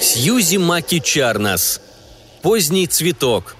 Сьюзи Маки Чарнас. Поздний цветок.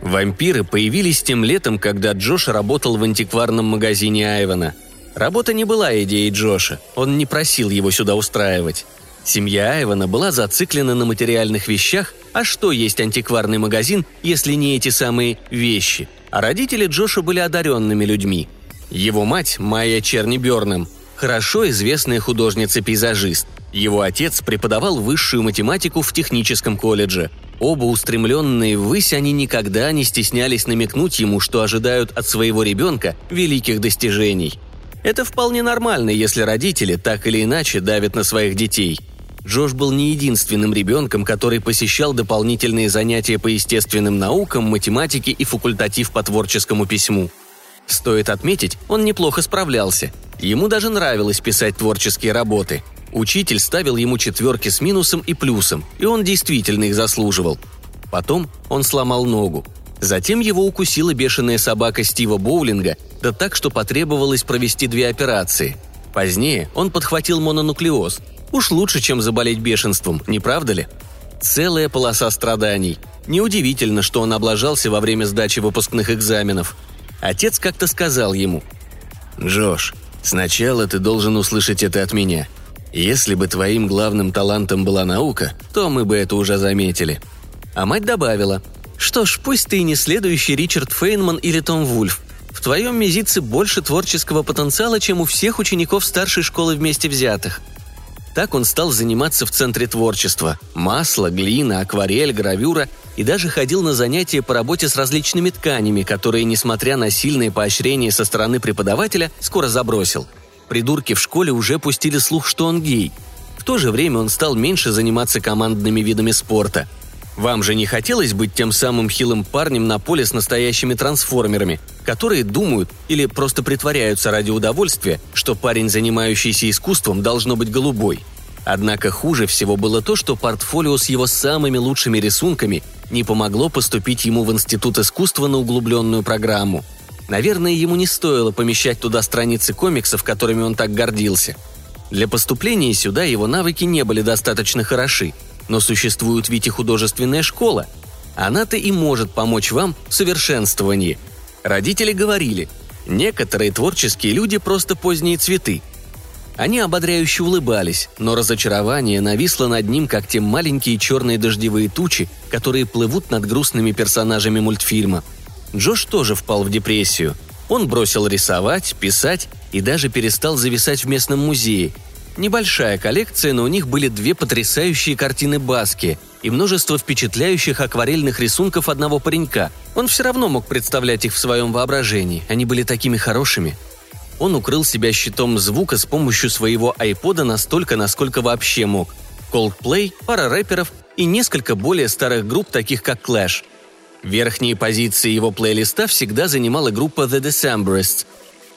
Вампиры появились тем летом, когда Джош работал в антикварном магазине Айвана. Работа не была идеей Джоша, он не просил его сюда устраивать. Семья Айвана была зациклена на материальных вещах, а что есть антикварный магазин, если не эти самые вещи? А родители Джоша были одаренными людьми. Его мать, Майя Черни Бёрнем, хорошо известная художница-пейзажист. Его отец преподавал высшую математику в техническом колледже. Оба устремленные ввысь, они никогда не стеснялись намекнуть ему, что ожидают от своего ребенка великих достижений. Это вполне нормально, если родители так или иначе давят на своих детей. Джош был не единственным ребенком, который посещал дополнительные занятия по естественным наукам, математике и факультатив по творческому письму. Стоит отметить, он неплохо справлялся. Ему даже нравилось писать творческие работы. Учитель ставил ему четверки с минусом и плюсом, и он действительно их заслуживал. Потом он сломал ногу. Затем его укусила бешеная собака Стива Боулинга, да так, что потребовалось провести две операции. Позднее он подхватил мононуклеоз. Уж лучше, чем заболеть бешенством, не правда ли? Целая полоса страданий. Неудивительно, что он облажался во время сдачи выпускных экзаменов. Отец как-то сказал ему. «Джош, сначала ты должен услышать это от меня. Если бы твоим главным талантом была наука, то мы бы это уже заметили». А мать добавила. «Что ж, пусть ты и не следующий Ричард Фейнман или Том Вульф. В твоем мизице больше творческого потенциала, чем у всех учеников старшей школы вместе взятых. Так он стал заниматься в Центре творчества. Масло, глина, акварель, гравюра и даже ходил на занятия по работе с различными тканями, которые, несмотря на сильные поощрения со стороны преподавателя, скоро забросил. Придурки в школе уже пустили слух, что он гей. В то же время он стал меньше заниматься командными видами спорта. Вам же не хотелось быть тем самым хилым парнем на поле с настоящими трансформерами, которые думают или просто притворяются ради удовольствия, что парень, занимающийся искусством, должно быть голубой. Однако хуже всего было то, что портфолио с его самыми лучшими рисунками не помогло поступить ему в Институт искусства на углубленную программу. Наверное, ему не стоило помещать туда страницы комиксов, которыми он так гордился. Для поступления сюда его навыки не были достаточно хороши – но существует ведь и художественная школа. Она-то и может помочь вам в совершенствовании. Родители говорили, некоторые творческие люди просто поздние цветы. Они ободряюще улыбались, но разочарование нависло над ним, как те маленькие черные дождевые тучи, которые плывут над грустными персонажами мультфильма. Джош тоже впал в депрессию. Он бросил рисовать, писать и даже перестал зависать в местном музее – Небольшая коллекция, но у них были две потрясающие картины Баски и множество впечатляющих акварельных рисунков одного паренька. Он все равно мог представлять их в своем воображении, они были такими хорошими. Он укрыл себя щитом звука с помощью своего айпода настолько, насколько вообще мог. Coldplay, пара рэперов и несколько более старых групп, таких как Clash. Верхние позиции его плейлиста всегда занимала группа The Decemberists,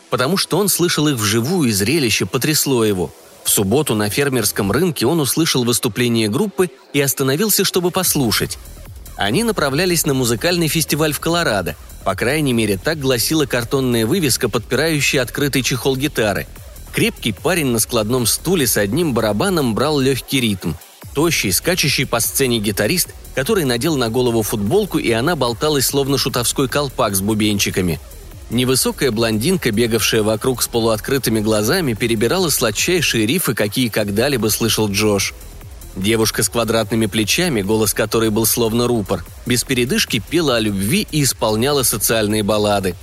потому что он слышал их вживую, и зрелище потрясло его – в субботу на фермерском рынке он услышал выступление группы и остановился, чтобы послушать. Они направлялись на музыкальный фестиваль в Колорадо. По крайней мере, так гласила картонная вывеска, подпирающая открытый чехол гитары. Крепкий парень на складном стуле с одним барабаном брал легкий ритм. Тощий, скачущий по сцене гитарист, который надел на голову футболку, и она болталась словно шутовской колпак с бубенчиками – Невысокая блондинка, бегавшая вокруг с полуоткрытыми глазами, перебирала сладчайшие рифы, какие когда-либо слышал Джош. Девушка с квадратными плечами, голос которой был словно рупор, без передышки пела о любви и исполняла социальные баллады.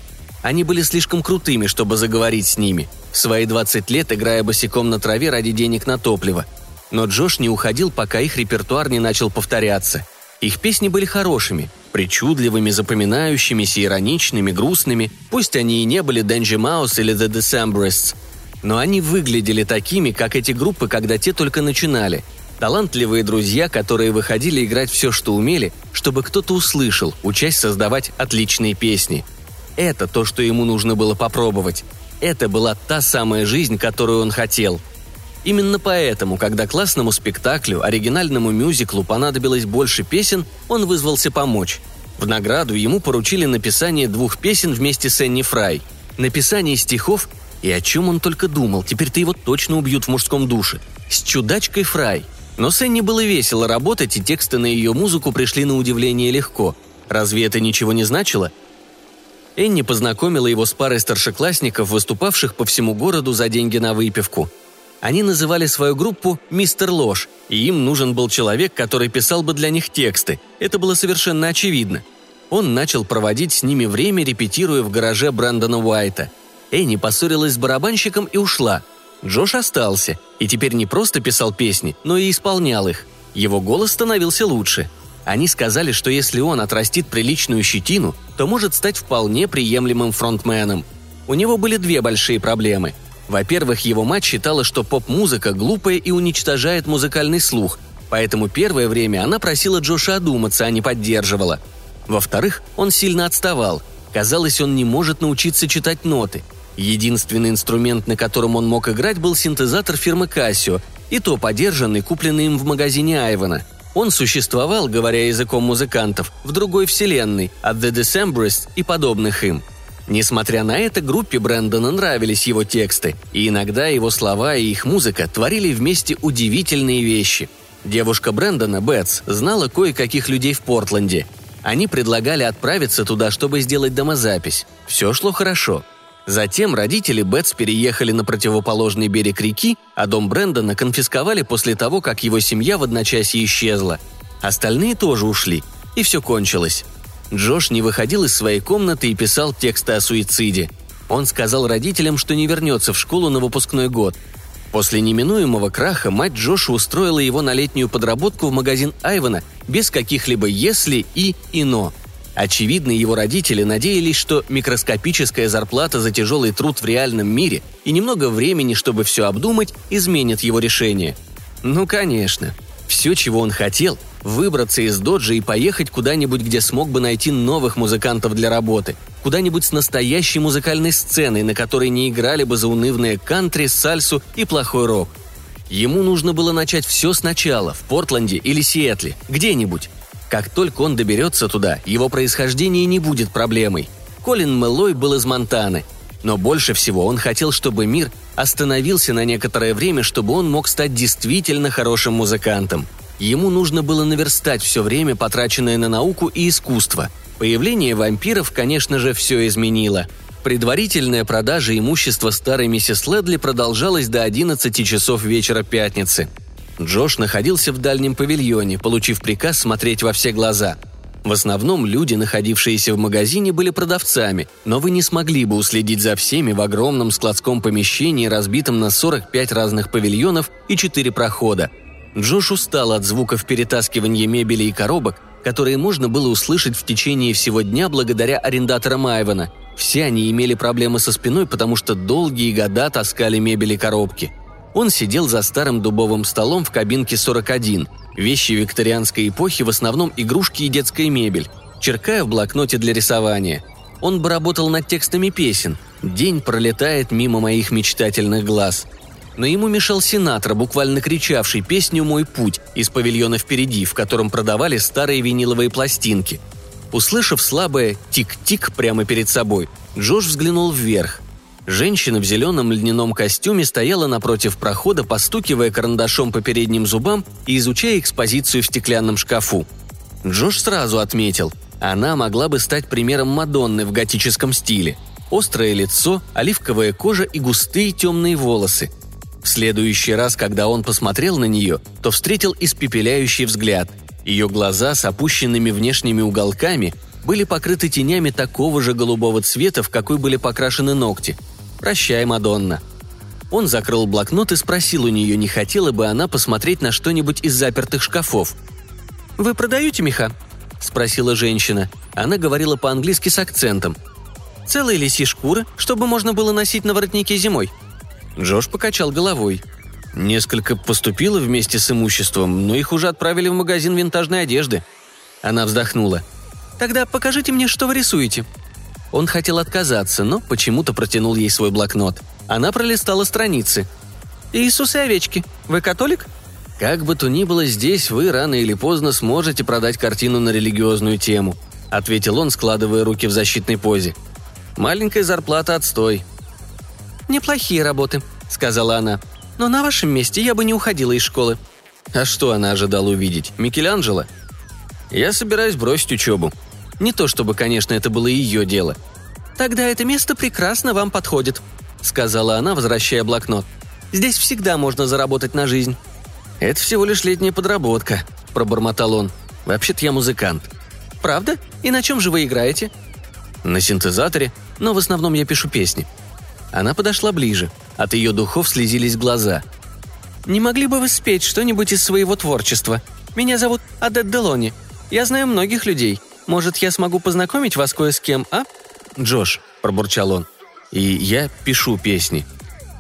Они были слишком крутыми, чтобы заговорить с ними, в свои 20 лет играя босиком на траве ради денег на топливо. Но Джош не уходил, пока их репертуар не начал повторяться. Их песни были хорошими, причудливыми, запоминающимися, ироничными, грустными, пусть они и не были Денджи Маус или The Decemberists. Но они выглядели такими, как эти группы, когда те только начинали. Талантливые друзья, которые выходили играть все, что умели, чтобы кто-то услышал, учась создавать отличные песни. Это то, что ему нужно было попробовать. Это была та самая жизнь, которую он хотел – Именно поэтому, когда классному спектаклю, оригинальному мюзиклу понадобилось больше песен, он вызвался помочь. В награду ему поручили написание двух песен вместе с Энни Фрай. Написание стихов и о чем он только думал, теперь-то его точно убьют в мужском душе. С чудачкой Фрай. Но с Энни было весело работать, и тексты на ее музыку пришли на удивление легко. Разве это ничего не значило? Энни познакомила его с парой старшеклассников, выступавших по всему городу за деньги на выпивку. Они называли свою группу «Мистер Ложь», и им нужен был человек, который писал бы для них тексты. Это было совершенно очевидно. Он начал проводить с ними время, репетируя в гараже Брэндона Уайта. Энни поссорилась с барабанщиком и ушла. Джош остался, и теперь не просто писал песни, но и исполнял их. Его голос становился лучше. Они сказали, что если он отрастит приличную щетину, то может стать вполне приемлемым фронтменом. У него были две большие проблемы – во-первых, его мать считала, что поп-музыка глупая и уничтожает музыкальный слух, поэтому первое время она просила Джоша одуматься, а не поддерживала. Во-вторых, он сильно отставал. Казалось, он не может научиться читать ноты. Единственный инструмент, на котором он мог играть, был синтезатор фирмы Casio, и то подержанный, купленный им в магазине Айвана. Он существовал, говоря языком музыкантов, в другой вселенной, от The Decemberists и подобных им – Несмотря на это, группе Брэндона нравились его тексты, и иногда его слова и их музыка творили вместе удивительные вещи. Девушка Брэндона, Бетс, знала кое-каких людей в Портленде. Они предлагали отправиться туда, чтобы сделать домозапись. Все шло хорошо. Затем родители Бетс переехали на противоположный берег реки, а дом Брэндона конфисковали после того, как его семья в одночасье исчезла. Остальные тоже ушли, и все кончилось. Джош не выходил из своей комнаты и писал тексты о суициде. Он сказал родителям, что не вернется в школу на выпускной год. После неминуемого краха мать Джоша устроила его на летнюю подработку в магазин Айвана без каких-либо «если» и «и но». Очевидно, его родители надеялись, что микроскопическая зарплата за тяжелый труд в реальном мире и немного времени, чтобы все обдумать, изменят его решение. Ну, конечно. Все, чего он хотел, выбраться из доджа и поехать куда-нибудь, где смог бы найти новых музыкантов для работы, куда-нибудь с настоящей музыкальной сценой, на которой не играли бы заунывные кантри, сальсу и плохой рок. Ему нужно было начать все сначала, в Портленде или Сиэтле, где-нибудь. Как только он доберется туда, его происхождение не будет проблемой. Колин Мэллой был из Монтаны, но больше всего он хотел, чтобы мир остановился на некоторое время, чтобы он мог стать действительно хорошим музыкантом – Ему нужно было наверстать все время, потраченное на науку и искусство. Появление вампиров, конечно же, все изменило. Предварительная продажа имущества старой миссис Ледли продолжалась до 11 часов вечера пятницы. Джош находился в дальнем павильоне, получив приказ смотреть во все глаза. В основном люди, находившиеся в магазине, были продавцами, но вы не смогли бы уследить за всеми в огромном складском помещении, разбитом на 45 разных павильонов и 4 прохода – Джош устал от звуков перетаскивания мебели и коробок, которые можно было услышать в течение всего дня благодаря арендаторам Айвана. Все они имели проблемы со спиной, потому что долгие года таскали мебель и коробки. Он сидел за старым дубовым столом в кабинке 41. Вещи викторианской эпохи в основном игрушки и детская мебель, черкая в блокноте для рисования. Он бы работал над текстами песен. День пролетает мимо моих мечтательных глаз – но ему мешал сенатор, буквально кричавший песню «Мой путь» из павильона впереди, в котором продавали старые виниловые пластинки. Услышав слабое «тик-тик» прямо перед собой, Джош взглянул вверх. Женщина в зеленом льняном костюме стояла напротив прохода, постукивая карандашом по передним зубам и изучая экспозицию в стеклянном шкафу. Джош сразу отметил, она могла бы стать примером Мадонны в готическом стиле. Острое лицо, оливковая кожа и густые темные волосы. В следующий раз, когда он посмотрел на нее, то встретил испепеляющий взгляд. Ее глаза с опущенными внешними уголками были покрыты тенями такого же голубого цвета, в какой были покрашены ногти. «Прощай, Мадонна». Он закрыл блокнот и спросил у нее, не хотела бы она посмотреть на что-нибудь из запертых шкафов. «Вы продаете меха?» – спросила женщина. Она говорила по-английски с акцентом. «Целые лисьи шкуры, чтобы можно было носить на воротнике зимой», Джош покачал головой. Несколько поступило вместе с имуществом, но их уже отправили в магазин винтажной одежды. Она вздохнула. «Тогда покажите мне, что вы рисуете». Он хотел отказаться, но почему-то протянул ей свой блокнот. Она пролистала страницы. «Иисус и овечки. Вы католик?» Как бы то ни было, здесь вы рано или поздно сможете продать картину на религиозную тему. – ответил он, складывая руки в защитной позе. «Маленькая зарплата – отстой». «Неплохие работы», – сказала она. «Но на вашем месте я бы не уходила из школы». А что она ожидала увидеть? Микеланджело? Я собираюсь бросить учебу. Не то чтобы, конечно, это было ее дело. «Тогда это место прекрасно вам подходит», — сказала она, возвращая блокнот. «Здесь всегда можно заработать на жизнь». «Это всего лишь летняя подработка», — пробормотал он. «Вообще-то я музыкант». «Правда? И на чем же вы играете?» «На синтезаторе, но в основном я пишу песни». Она подошла ближе. От ее духов слезились глаза. «Не могли бы вы спеть что-нибудь из своего творчества? Меня зовут Адет Делони. Я знаю многих людей. Может, я смогу познакомить вас кое с кем, а?» «Джош», – пробурчал он. «И я пишу песни».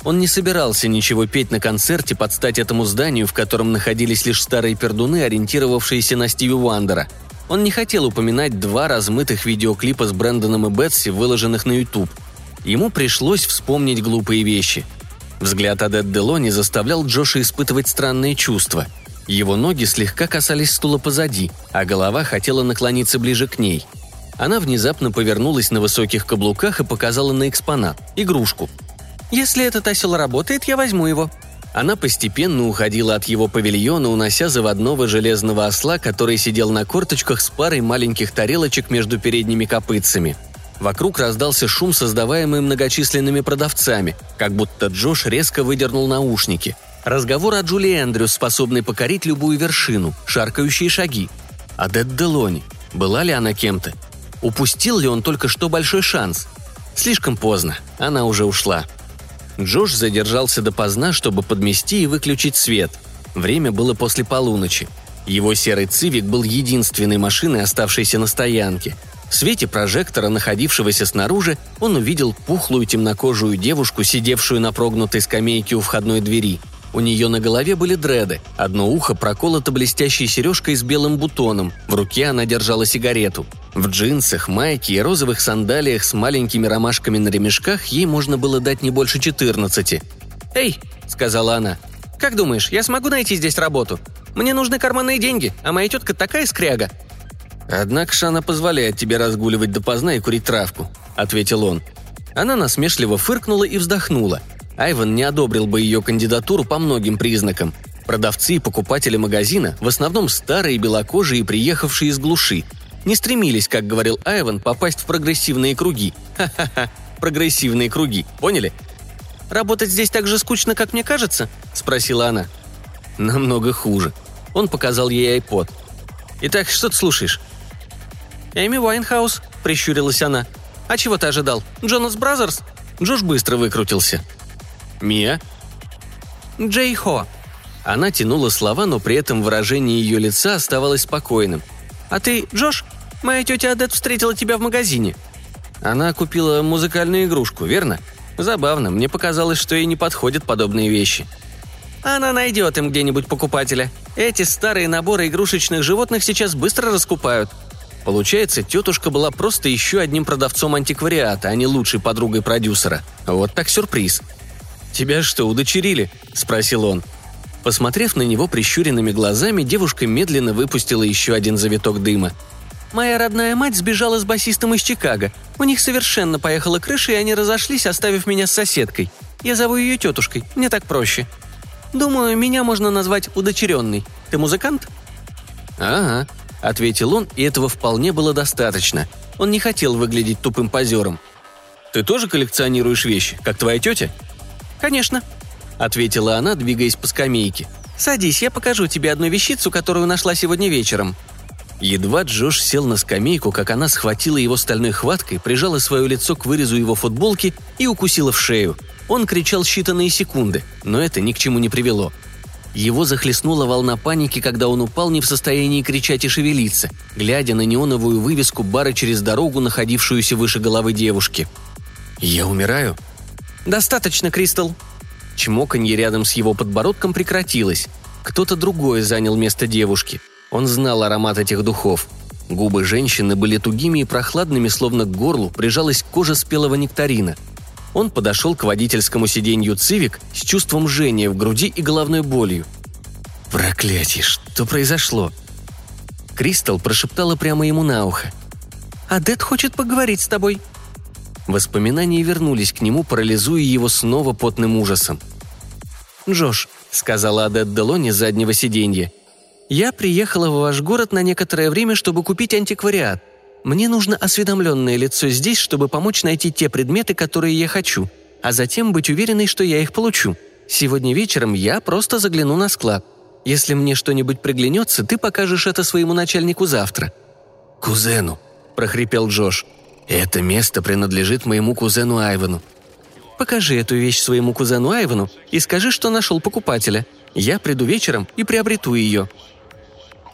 Он не собирался ничего петь на концерте под стать этому зданию, в котором находились лишь старые пердуны, ориентировавшиеся на Стиви Уандера. Он не хотел упоминать два размытых видеоклипа с Брэндоном и Бетси, выложенных на YouTube. Ему пришлось вспомнить глупые вещи. Взгляд Адет Делони заставлял Джоша испытывать странные чувства. Его ноги слегка касались стула позади, а голова хотела наклониться ближе к ней – она внезапно повернулась на высоких каблуках и показала на экспонат – игрушку. «Если этот осел работает, я возьму его», она постепенно уходила от его павильона, унося заводного железного осла, который сидел на корточках с парой маленьких тарелочек между передними копытцами. Вокруг раздался шум, создаваемый многочисленными продавцами, как будто Джош резко выдернул наушники. Разговор о Джули Эндрюс, способной покорить любую вершину, шаркающие шаги. А Дед Делони. Была ли она кем-то? Упустил ли он только что большой шанс? Слишком поздно, она уже ушла. Джош задержался допоздна, чтобы подмести и выключить свет. Время было после полуночи. Его серый цивик был единственной машиной, оставшейся на стоянке. В свете прожектора, находившегося снаружи, он увидел пухлую темнокожую девушку, сидевшую на прогнутой скамейке у входной двери – у нее на голове были дреды, одно ухо проколото блестящей сережкой с белым бутоном, в руке она держала сигарету. В джинсах, майке и розовых сандалиях с маленькими ромашками на ремешках ей можно было дать не больше 14. «Эй!» – сказала она. «Как думаешь, я смогу найти здесь работу? Мне нужны карманные деньги, а моя тетка такая скряга». «Однако она позволяет тебе разгуливать допоздна и курить травку», – ответил он. Она насмешливо фыркнула и вздохнула – Айван не одобрил бы ее кандидатуру по многим признакам. Продавцы и покупатели магазина, в основном старые, белокожие приехавшие из глуши, не стремились, как говорил Айван, попасть в прогрессивные круги. Ха-ха-ха, прогрессивные круги, поняли? «Работать здесь так же скучно, как мне кажется?» – спросила она. «Намного хуже». Он показал ей айпод. «Итак, что ты слушаешь?» «Эми Уайнхаус», – прищурилась она. «А чего ты ожидал? Джонас Бразерс?» Джош быстро выкрутился – «Мия?» «Джей Хо». Она тянула слова, но при этом выражение ее лица оставалось спокойным. «А ты, Джош? Моя тетя Адет встретила тебя в магазине». Она купила музыкальную игрушку, верно? Забавно, мне показалось, что ей не подходят подобные вещи. Она найдет им где-нибудь покупателя. Эти старые наборы игрушечных животных сейчас быстро раскупают. Получается, тетушка была просто еще одним продавцом антиквариата, а не лучшей подругой продюсера. Вот так сюрприз. «Тебя что, удочерили?» – спросил он. Посмотрев на него прищуренными глазами, девушка медленно выпустила еще один завиток дыма. «Моя родная мать сбежала с басистом из Чикаго. У них совершенно поехала крыша, и они разошлись, оставив меня с соседкой. Я зову ее тетушкой, мне так проще. Думаю, меня можно назвать удочеренной. Ты музыкант?» «Ага», — ответил он, и этого вполне было достаточно. Он не хотел выглядеть тупым позером. «Ты тоже коллекционируешь вещи, как твоя тетя?» «Конечно», — ответила она, двигаясь по скамейке. «Садись, я покажу тебе одну вещицу, которую нашла сегодня вечером». Едва Джош сел на скамейку, как она схватила его стальной хваткой, прижала свое лицо к вырезу его футболки и укусила в шею. Он кричал считанные секунды, но это ни к чему не привело. Его захлестнула волна паники, когда он упал не в состоянии кричать и шевелиться, глядя на неоновую вывеску бара через дорогу, находившуюся выше головы девушки. «Я умираю?» «Достаточно, Кристал!» Чмоканье рядом с его подбородком прекратилось. Кто-то другой занял место девушки. Он знал аромат этих духов. Губы женщины были тугими и прохладными, словно к горлу прижалась кожа спелого нектарина. Он подошел к водительскому сиденью «Цивик» с чувством жжения в груди и головной болью. «Проклятие, что произошло?» Кристал прошептала прямо ему на ухо. Адет хочет поговорить с тобой». Воспоминания вернулись к нему, парализуя его снова потным ужасом. «Джош», — сказала Адет Делони с заднего сиденья, — «я приехала в ваш город на некоторое время, чтобы купить антиквариат. Мне нужно осведомленное лицо здесь, чтобы помочь найти те предметы, которые я хочу, а затем быть уверенной, что я их получу. Сегодня вечером я просто загляну на склад. Если мне что-нибудь приглянется, ты покажешь это своему начальнику завтра». «Кузену», – прохрипел Джош. «Это место принадлежит моему кузену Айвану». «Покажи эту вещь своему кузену Айвану и скажи, что нашел покупателя. Я приду вечером и приобрету ее».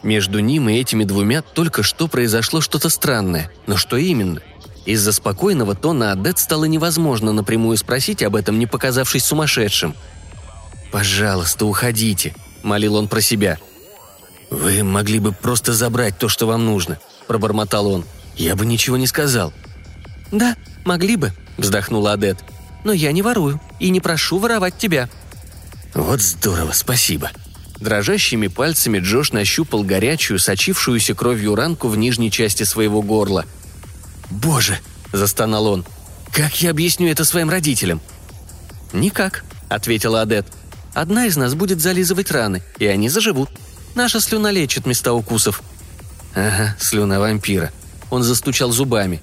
Между ним и этими двумя только что произошло что-то странное. Но что именно? Из-за спокойного тона Адет стало невозможно напрямую спросить об этом, не показавшись сумасшедшим. «Пожалуйста, уходите», — молил он про себя. «Вы могли бы просто забрать то, что вам нужно», — пробормотал он. «Я бы ничего не сказал». «Да, могли бы», — вздохнула Адет. «Но я не ворую и не прошу воровать тебя». «Вот здорово, спасибо», Дрожащими пальцами Джош нащупал горячую, сочившуюся кровью ранку в нижней части своего горла. «Боже!» – застонал он. «Как я объясню это своим родителям?» «Никак», – ответила Адет. «Одна из нас будет зализывать раны, и они заживут. Наша слюна лечит места укусов». «Ага, слюна вампира». Он застучал зубами.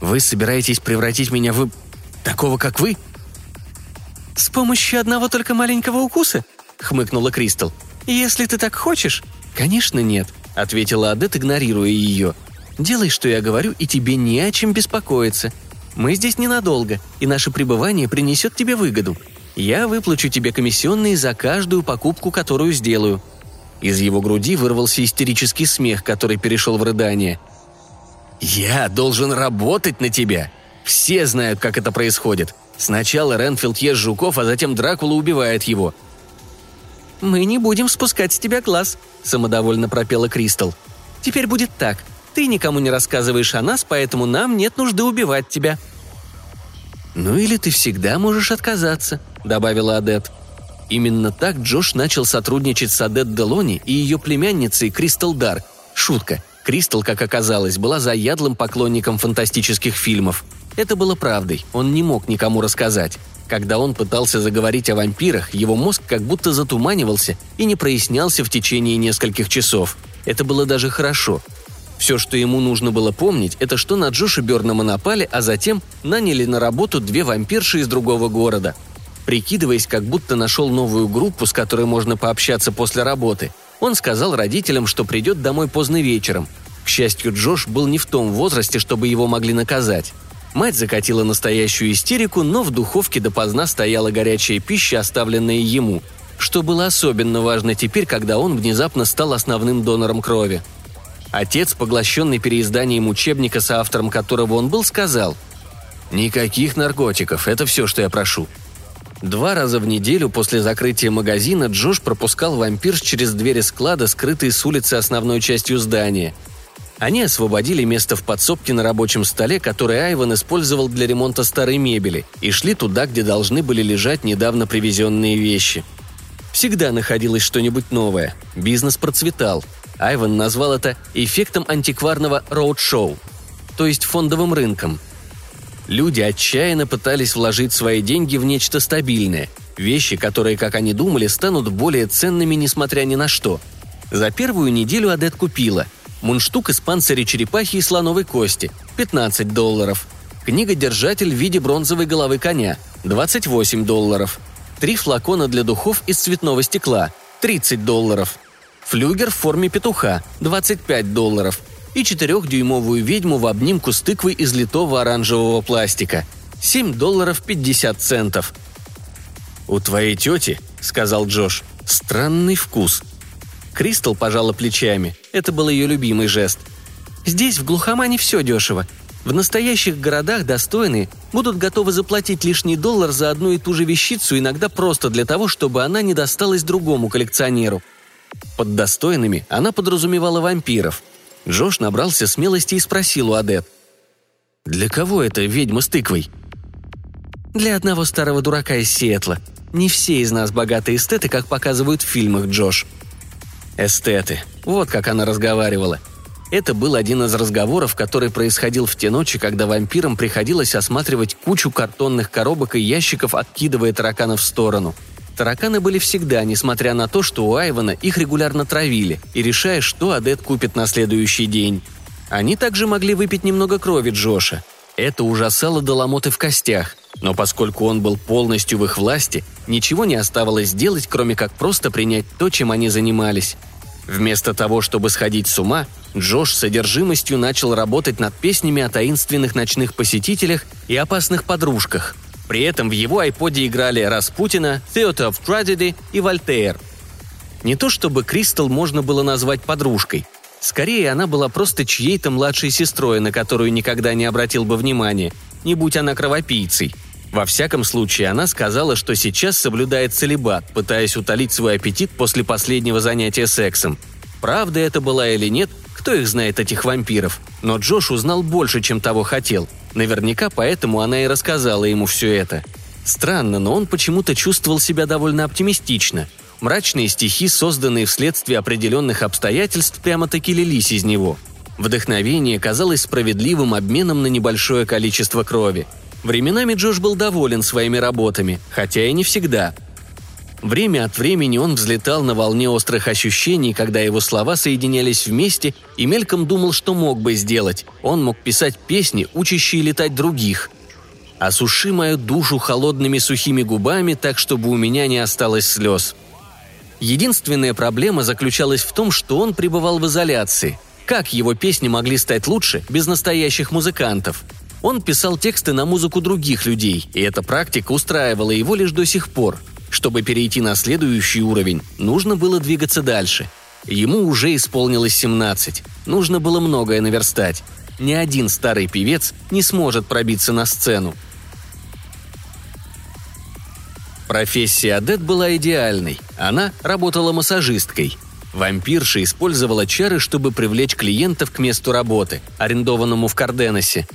«Вы собираетесь превратить меня в... такого, как вы?» «С помощью одного только маленького укуса?» — хмыкнула Кристал. «Если ты так хочешь?» «Конечно нет», — ответила Адет, игнорируя ее. «Делай, что я говорю, и тебе не о чем беспокоиться. Мы здесь ненадолго, и наше пребывание принесет тебе выгоду. Я выплачу тебе комиссионные за каждую покупку, которую сделаю». Из его груди вырвался истерический смех, который перешел в рыдание. «Я должен работать на тебя! Все знают, как это происходит. Сначала Ренфилд ест жуков, а затем Дракула убивает его. «Мы не будем спускать с тебя глаз», — самодовольно пропела Кристал. «Теперь будет так. Ты никому не рассказываешь о нас, поэтому нам нет нужды убивать тебя». «Ну или ты всегда можешь отказаться», — добавила Адет. Именно так Джош начал сотрудничать с Адет Делони и ее племянницей Кристал Дар. Шутка. Кристал, как оказалось, была заядлым поклонником фантастических фильмов. Это было правдой, он не мог никому рассказать. Когда он пытался заговорить о вампирах, его мозг как будто затуманивался и не прояснялся в течение нескольких часов. Это было даже хорошо. Все, что ему нужно было помнить, это что на Джоша Бернама напали, а затем наняли на работу две вампирши из другого города. Прикидываясь, как будто нашел новую группу, с которой можно пообщаться после работы, он сказал родителям, что придет домой поздно вечером. К счастью, Джош был не в том возрасте, чтобы его могли наказать. Мать закатила настоящую истерику, но в духовке допоздна стояла горячая пища, оставленная ему, что было особенно важно теперь, когда он внезапно стал основным донором крови. Отец, поглощенный переизданием учебника, с автором которого он был, сказал «Никаких наркотиков, это все, что я прошу». Два раза в неделю после закрытия магазина Джош пропускал вампирш через двери склада, скрытые с улицы основной частью здания – они освободили место в подсобке на рабочем столе, который Айван использовал для ремонта старой мебели, и шли туда, где должны были лежать недавно привезенные вещи. Всегда находилось что-нибудь новое. Бизнес процветал. Айван назвал это эффектом антикварного роуд-шоу, то есть фондовым рынком. Люди отчаянно пытались вложить свои деньги в нечто стабильное, вещи, которые, как они думали, станут более ценными, несмотря ни на что. За первую неделю Адет купила – Мундштук из панциря черепахи и слоновой кости – 15 долларов. Книга-держатель в виде бронзовой головы коня – 28 долларов. Три флакона для духов из цветного стекла – 30 долларов. Флюгер в форме петуха – 25 долларов. И четырехдюймовую ведьму в обнимку с тыквой из литого оранжевого пластика – 7 долларов 50 центов. «У твоей тети, — сказал Джош, — странный вкус», Кристал пожала плечами. Это был ее любимый жест. «Здесь, в глухомане, все дешево. В настоящих городах достойные будут готовы заплатить лишний доллар за одну и ту же вещицу, иногда просто для того, чтобы она не досталась другому коллекционеру. Под достойными она подразумевала вампиров. Джош набрался смелости и спросил у Адет. «Для кого это ведьма с тыквой?» «Для одного старого дурака из Сиэтла. Не все из нас богатые эстеты, как показывают в фильмах, Джош», Эстеты. Вот как она разговаривала. Это был один из разговоров, который происходил в те ночи, когда вампирам приходилось осматривать кучу картонных коробок и ящиков, откидывая тараканов в сторону. Тараканы были всегда, несмотря на то, что у Айвана их регулярно травили, и решая, что Адет купит на следующий день. Они также могли выпить немного крови Джоша. Это ужасало до ломоты в костях, но поскольку он был полностью в их власти, ничего не оставалось делать, кроме как просто принять то, чем они занимались. Вместо того, чтобы сходить с ума, Джош с содержимостью начал работать над песнями о таинственных ночных посетителях и опасных подружках. При этом в его айподе играли Распутина, Theater of Tragedy и Вольтейр. Не то чтобы Кристал можно было назвать подружкой. Скорее, она была просто чьей-то младшей сестрой, на которую никогда не обратил бы внимания, не будь она кровопийцей. Во всяком случае, она сказала, что сейчас соблюдает целебат, пытаясь утолить свой аппетит после последнего занятия сексом. Правда это была или нет, кто их знает, этих вампиров. Но Джош узнал больше, чем того хотел. Наверняка поэтому она и рассказала ему все это. Странно, но он почему-то чувствовал себя довольно оптимистично. Мрачные стихи, созданные вследствие определенных обстоятельств, прямо-таки лились из него. Вдохновение казалось справедливым обменом на небольшое количество крови. Временами Джош был доволен своими работами, хотя и не всегда – Время от времени он взлетал на волне острых ощущений, когда его слова соединялись вместе, и мельком думал, что мог бы сделать. Он мог писать песни, учащие летать других. «Осуши мою душу холодными сухими губами, так, чтобы у меня не осталось слез». Единственная проблема заключалась в том, что он пребывал в изоляции. Как его песни могли стать лучше без настоящих музыкантов? Он писал тексты на музыку других людей, и эта практика устраивала его лишь до сих пор – чтобы перейти на следующий уровень, нужно было двигаться дальше. Ему уже исполнилось 17. Нужно было многое наверстать. Ни один старый певец не сможет пробиться на сцену. Профессия Адет была идеальной. Она работала массажисткой. Вампирша использовала чары, чтобы привлечь клиентов к месту работы, арендованному в Карденосе.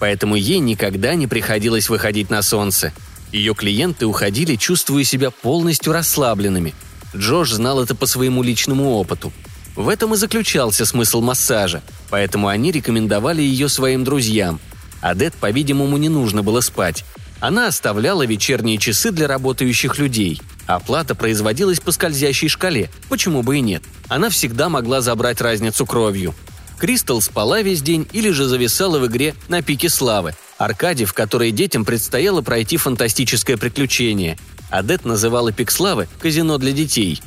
Поэтому ей никогда не приходилось выходить на солнце – ее клиенты уходили, чувствуя себя полностью расслабленными. Джош знал это по своему личному опыту. В этом и заключался смысл массажа, поэтому они рекомендовали ее своим друзьям. Адет, по-видимому, не нужно было спать. Она оставляла вечерние часы для работающих людей. Оплата производилась по скользящей шкале, почему бы и нет. Она всегда могла забрать разницу кровью. Кристал спала весь день или же зависала в игре на пике славы, Аркадий, в которой детям предстояло пройти фантастическое приключение. Адет называла пик славы «казино для детей».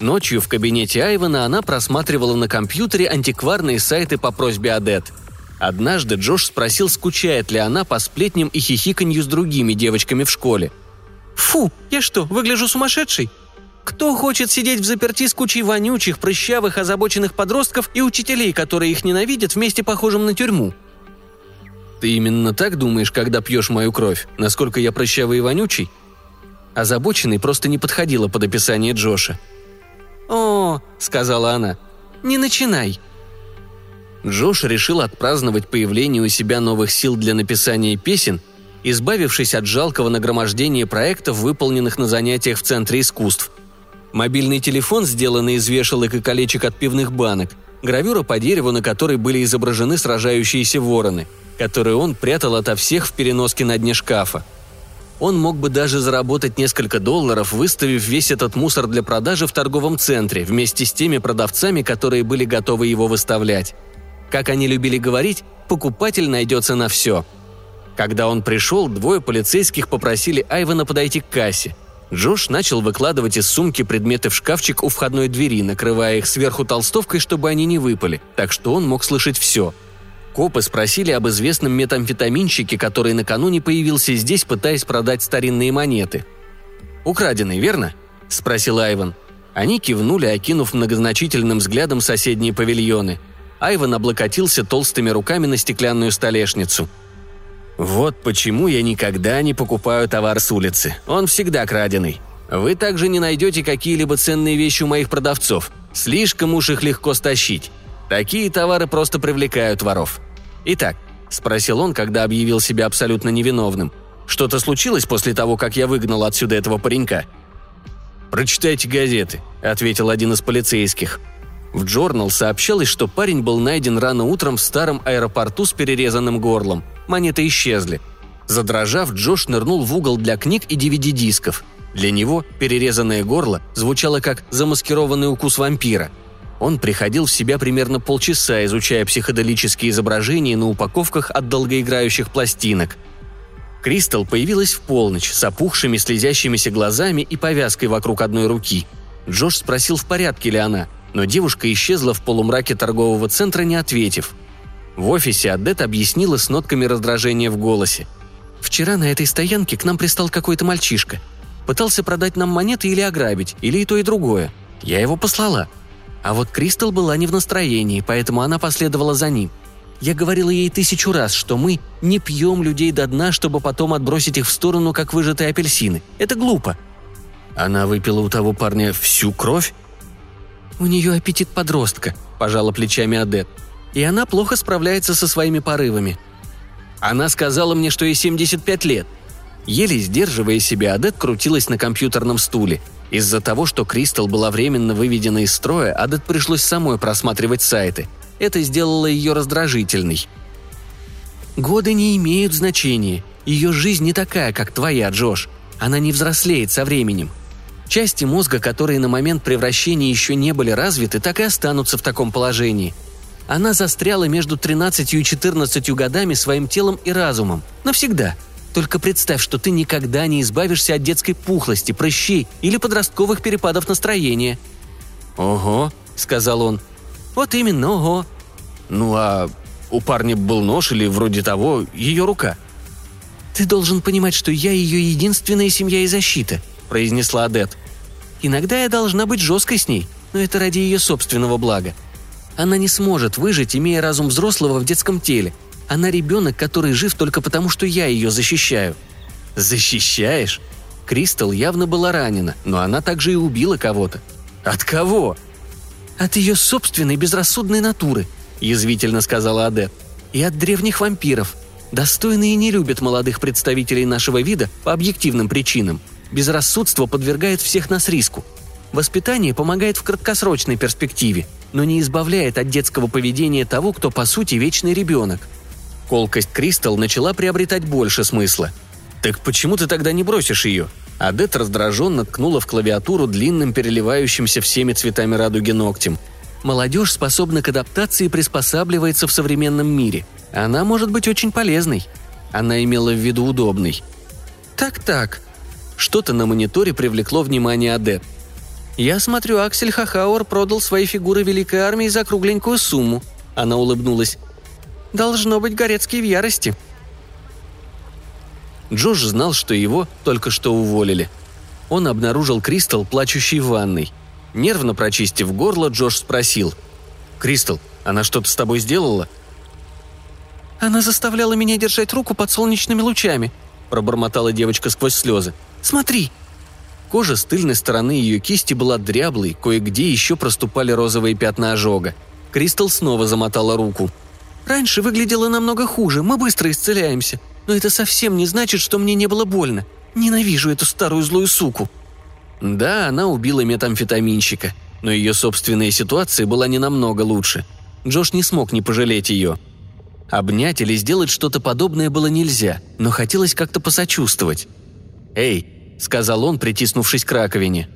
Ночью в кабинете Айвана она просматривала на компьютере антикварные сайты по просьбе Адет. Однажды Джош спросил, скучает ли она по сплетням и хихиканью с другими девочками в школе. «Фу, я что, выгляжу сумасшедшей?» Кто хочет сидеть в заперти с кучей вонючих, прыщавых, озабоченных подростков и учителей, которые их ненавидят, вместе похожим на тюрьму?» «Ты именно так думаешь, когда пьешь мою кровь? Насколько я прыщавый и вонючий?» Озабоченный просто не подходила под описание Джоша. «О», — сказала она, — «не начинай». Джош решил отпраздновать появление у себя новых сил для написания песен, избавившись от жалкого нагромождения проектов, выполненных на занятиях в Центре искусств. Мобильный телефон, сделанный из вешалок и колечек от пивных банок, гравюра по дереву, на которой были изображены сражающиеся вороны — которую он прятал ото всех в переноске на дне шкафа. Он мог бы даже заработать несколько долларов, выставив весь этот мусор для продажи в торговом центре вместе с теми продавцами, которые были готовы его выставлять. Как они любили говорить, покупатель найдется на все. Когда он пришел, двое полицейских попросили Айвана подойти к кассе. Джош начал выкладывать из сумки предметы в шкафчик у входной двери, накрывая их сверху толстовкой, чтобы они не выпали, так что он мог слышать все – Копы спросили об известном метамфетаминщике, который накануне появился здесь, пытаясь продать старинные монеты. «Украденный, верно?» – спросил Айван. Они кивнули, окинув многозначительным взглядом соседние павильоны. Айван облокотился толстыми руками на стеклянную столешницу. «Вот почему я никогда не покупаю товар с улицы. Он всегда краденый. Вы также не найдете какие-либо ценные вещи у моих продавцов. Слишком уж их легко стащить. Такие товары просто привлекают воров. Итак, спросил он, когда объявил себя абсолютно невиновным. Что-то случилось после того, как я выгнал отсюда этого паренька? «Прочитайте газеты», — ответил один из полицейских. В Джорнал сообщалось, что парень был найден рано утром в старом аэропорту с перерезанным горлом. Монеты исчезли. Задрожав, Джош нырнул в угол для книг и DVD-дисков. Для него перерезанное горло звучало как замаскированный укус вампира. Он приходил в себя примерно полчаса, изучая психоделические изображения на упаковках от долгоиграющих пластинок. Кристал появилась в полночь с опухшими слезящимися глазами и повязкой вокруг одной руки. Джош спросил, в порядке ли она, но девушка исчезла в полумраке торгового центра, не ответив. В офисе Адет объяснила с нотками раздражения в голосе – Вчера на этой стоянке к нам пристал какой-то мальчишка. Пытался продать нам монеты или ограбить, или и то, и другое. Я его послала. А вот Кристал была не в настроении, поэтому она последовала за ним. Я говорила ей тысячу раз, что мы не пьем людей до дна, чтобы потом отбросить их в сторону, как выжатые апельсины. Это глупо. Она выпила у того парня всю кровь? У нее аппетит подростка, пожала плечами Адет. И она плохо справляется со своими порывами – она сказала мне, что ей 75 лет. Еле сдерживая себя, Адет крутилась на компьютерном стуле. Из-за того, что Кристал была временно выведена из строя, Адет пришлось самой просматривать сайты. Это сделало ее раздражительной. «Годы не имеют значения. Ее жизнь не такая, как твоя, Джош. Она не взрослеет со временем. Части мозга, которые на момент превращения еще не были развиты, так и останутся в таком положении – она застряла между 13 и 14 годами своим телом и разумом. Навсегда. Только представь, что ты никогда не избавишься от детской пухлости, прыщей или подростковых перепадов настроения. «Ого», — сказал он. «Вот именно, ого». «Ну а у парня был нож или вроде того, ее рука?» «Ты должен понимать, что я ее единственная семья и защита», — произнесла Адет. «Иногда я должна быть жесткой с ней, но это ради ее собственного блага. Она не сможет выжить, имея разум взрослого в детском теле. Она ребенок, который жив только потому, что я ее защищаю». «Защищаешь?» Кристал явно была ранена, но она также и убила кого-то. «От кого?» «От ее собственной безрассудной натуры», – язвительно сказала Адет. «И от древних вампиров. Достойные не любят молодых представителей нашего вида по объективным причинам. Безрассудство подвергает всех нас риску. Воспитание помогает в краткосрочной перспективе – но не избавляет от детского поведения того, кто по сути вечный ребенок. Колкость Кристал начала приобретать больше смысла. «Так почему ты тогда не бросишь ее?» Адет раздраженно ткнула в клавиатуру длинным переливающимся всеми цветами радуги ногтем. «Молодежь способна к адаптации и приспосабливается в современном мире. Она может быть очень полезной». Она имела в виду удобной. «Так-так». Что-то на мониторе привлекло внимание Адет – «Я смотрю, Аксель Хахауэр продал свои фигуры Великой Армии за кругленькую сумму». Она улыбнулась. «Должно быть, Горецкий в ярости». Джош знал, что его только что уволили. Он обнаружил Кристал, плачущей в ванной. Нервно прочистив горло, Джош спросил. «Кристал, она что-то с тобой сделала?» «Она заставляла меня держать руку под солнечными лучами», пробормотала девочка сквозь слезы. «Смотри!» Кожа с тыльной стороны ее кисти была дряблой, кое-где еще проступали розовые пятна ожога. Кристал снова замотала руку. «Раньше выглядело намного хуже, мы быстро исцеляемся. Но это совсем не значит, что мне не было больно. Ненавижу эту старую злую суку». Да, она убила метамфетаминщика, но ее собственная ситуация была не намного лучше. Джош не смог не пожалеть ее. Обнять или сделать что-то подобное было нельзя, но хотелось как-то посочувствовать. «Эй, сказал он, притиснувшись к раковине.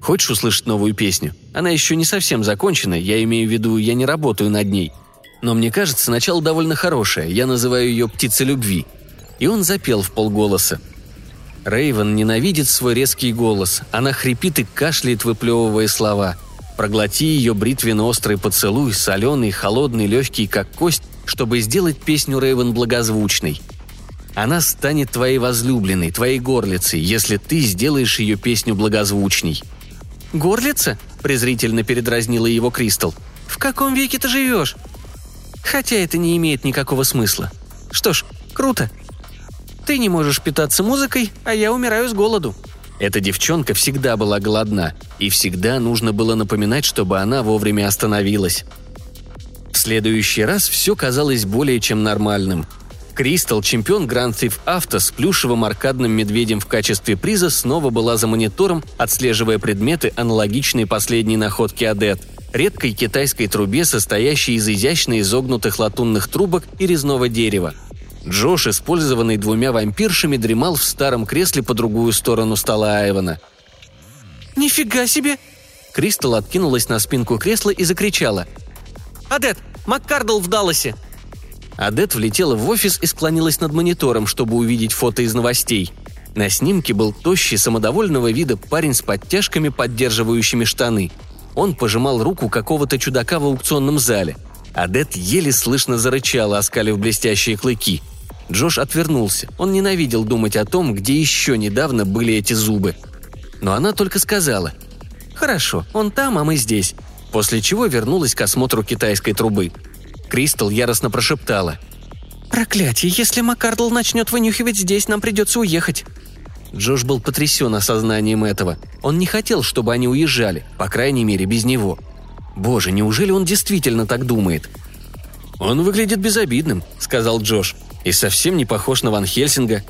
«Хочешь услышать новую песню? Она еще не совсем закончена, я имею в виду, я не работаю над ней. Но мне кажется, начало довольно хорошее, я называю ее «Птица любви». И он запел в полголоса. Рейвен ненавидит свой резкий голос. Она хрипит и кашляет, выплевывая слова. Проглоти ее бритвенно-острый поцелуй, соленый, холодный, легкий, как кость, чтобы сделать песню Рейвен благозвучной – она станет твоей возлюбленной, твоей горлицей, если ты сделаешь ее песню благозвучней». «Горлица?» – презрительно передразнила его Кристал. «В каком веке ты живешь?» «Хотя это не имеет никакого смысла. Что ж, круто. Ты не можешь питаться музыкой, а я умираю с голоду». Эта девчонка всегда была голодна, и всегда нужно было напоминать, чтобы она вовремя остановилась. В следующий раз все казалось более чем нормальным – Кристал, чемпион Grand Theft Auto с плюшевым аркадным медведем в качестве приза, снова была за монитором, отслеживая предметы, аналогичные последней находке Адет. редкой китайской трубе, состоящей из изящно изогнутых латунных трубок и резного дерева. Джош, использованный двумя вампиршами, дремал в старом кресле по другую сторону стола Айвана. «Нифига себе!» Кристал откинулась на спинку кресла и закричала. «Адет, Маккардл в Далласе!» Адет влетела в офис и склонилась над монитором, чтобы увидеть фото из новостей. На снимке был тощий, самодовольного вида парень с подтяжками, поддерживающими штаны. Он пожимал руку какого-то чудака в аукционном зале. Адет еле слышно зарычала, оскалив блестящие клыки. Джош отвернулся. Он ненавидел думать о том, где еще недавно были эти зубы. Но она только сказала «Хорошо, он там, а мы здесь», после чего вернулась к осмотру китайской трубы. Кристал яростно прошептала «Проклятие, если Маккардл начнет вынюхивать здесь, нам придется уехать». Джош был потрясен осознанием этого. Он не хотел, чтобы они уезжали, по крайней мере, без него. Боже, неужели он действительно так думает? «Он выглядит безобидным», — сказал Джош. «И совсем не похож на Ван Хельсинга».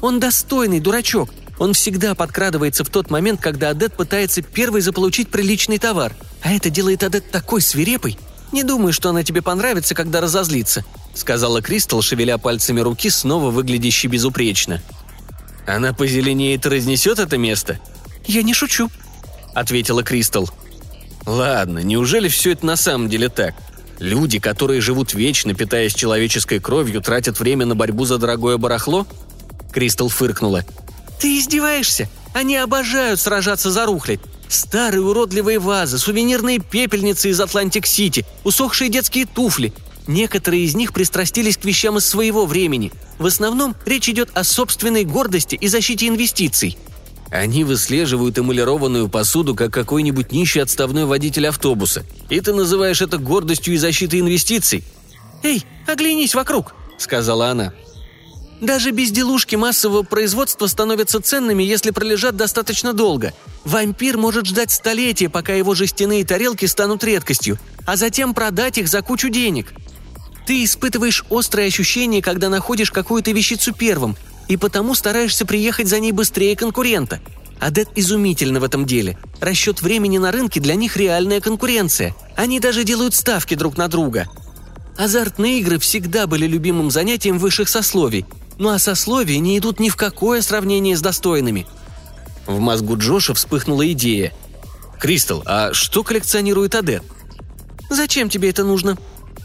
«Он достойный дурачок. Он всегда подкрадывается в тот момент, когда Адет пытается первый заполучить приличный товар. А это делает Адет такой свирепой. Не думаю, что она тебе понравится, когда разозлится», — сказала Кристал, шевеля пальцами руки, снова выглядящей безупречно. «Она позеленеет и разнесет это место?» «Я не шучу», — ответила Кристал. «Ладно, неужели все это на самом деле так? Люди, которые живут вечно, питаясь человеческой кровью, тратят время на борьбу за дорогое барахло?» Кристал фыркнула. «Ты издеваешься? Они обожают сражаться за рухлядь. Старые уродливые вазы, сувенирные пепельницы из Атлантик-Сити, усохшие детские туфли. Некоторые из них пристрастились к вещам из своего времени. В основном речь идет о собственной гордости и защите инвестиций. Они выслеживают эмалированную посуду, как какой-нибудь нищий отставной водитель автобуса. И ты называешь это гордостью и защитой инвестиций? «Эй, оглянись вокруг», — сказала она. Даже безделушки массового производства становятся ценными, если пролежат достаточно долго. Вампир может ждать столетия, пока его жестяные тарелки станут редкостью, а затем продать их за кучу денег. Ты испытываешь острое ощущение, когда находишь какую-то вещицу первым, и потому стараешься приехать за ней быстрее конкурента. Адет изумительно в этом деле. Расчет времени на рынке для них реальная конкуренция. Они даже делают ставки друг на друга. Азартные игры всегда были любимым занятием высших сословий, ну а сословия не идут ни в какое сравнение с достойными. В мозгу Джоша вспыхнула идея. «Кристал, а что коллекционирует Адет?» «Зачем тебе это нужно?»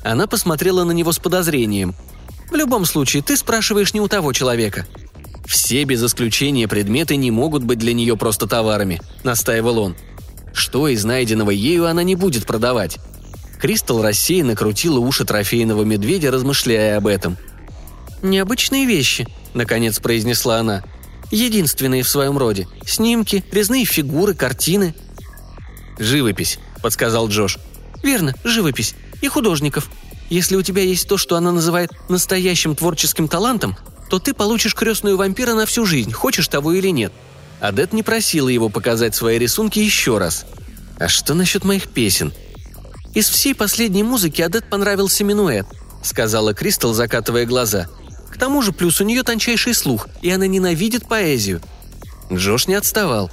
Она посмотрела на него с подозрением. «В любом случае, ты спрашиваешь не у того человека». «Все без исключения предметы не могут быть для нее просто товарами», — настаивал он. «Что из найденного ею она не будет продавать?» Кристал рассеянно крутила уши трофейного медведя, размышляя об этом. «Необычные вещи», — наконец произнесла она. «Единственные в своем роде. Снимки, резные фигуры, картины». «Живопись», — подсказал Джош. «Верно, живопись. И художников. Если у тебя есть то, что она называет настоящим творческим талантом, то ты получишь крестную вампира на всю жизнь, хочешь того или нет». Адет не просила его показать свои рисунки еще раз. «А что насчет моих песен?» «Из всей последней музыки Адет понравился минуэт», — сказала Кристал, закатывая глаза. К тому же плюс у нее тончайший слух, и она ненавидит поэзию. Джош не отставал.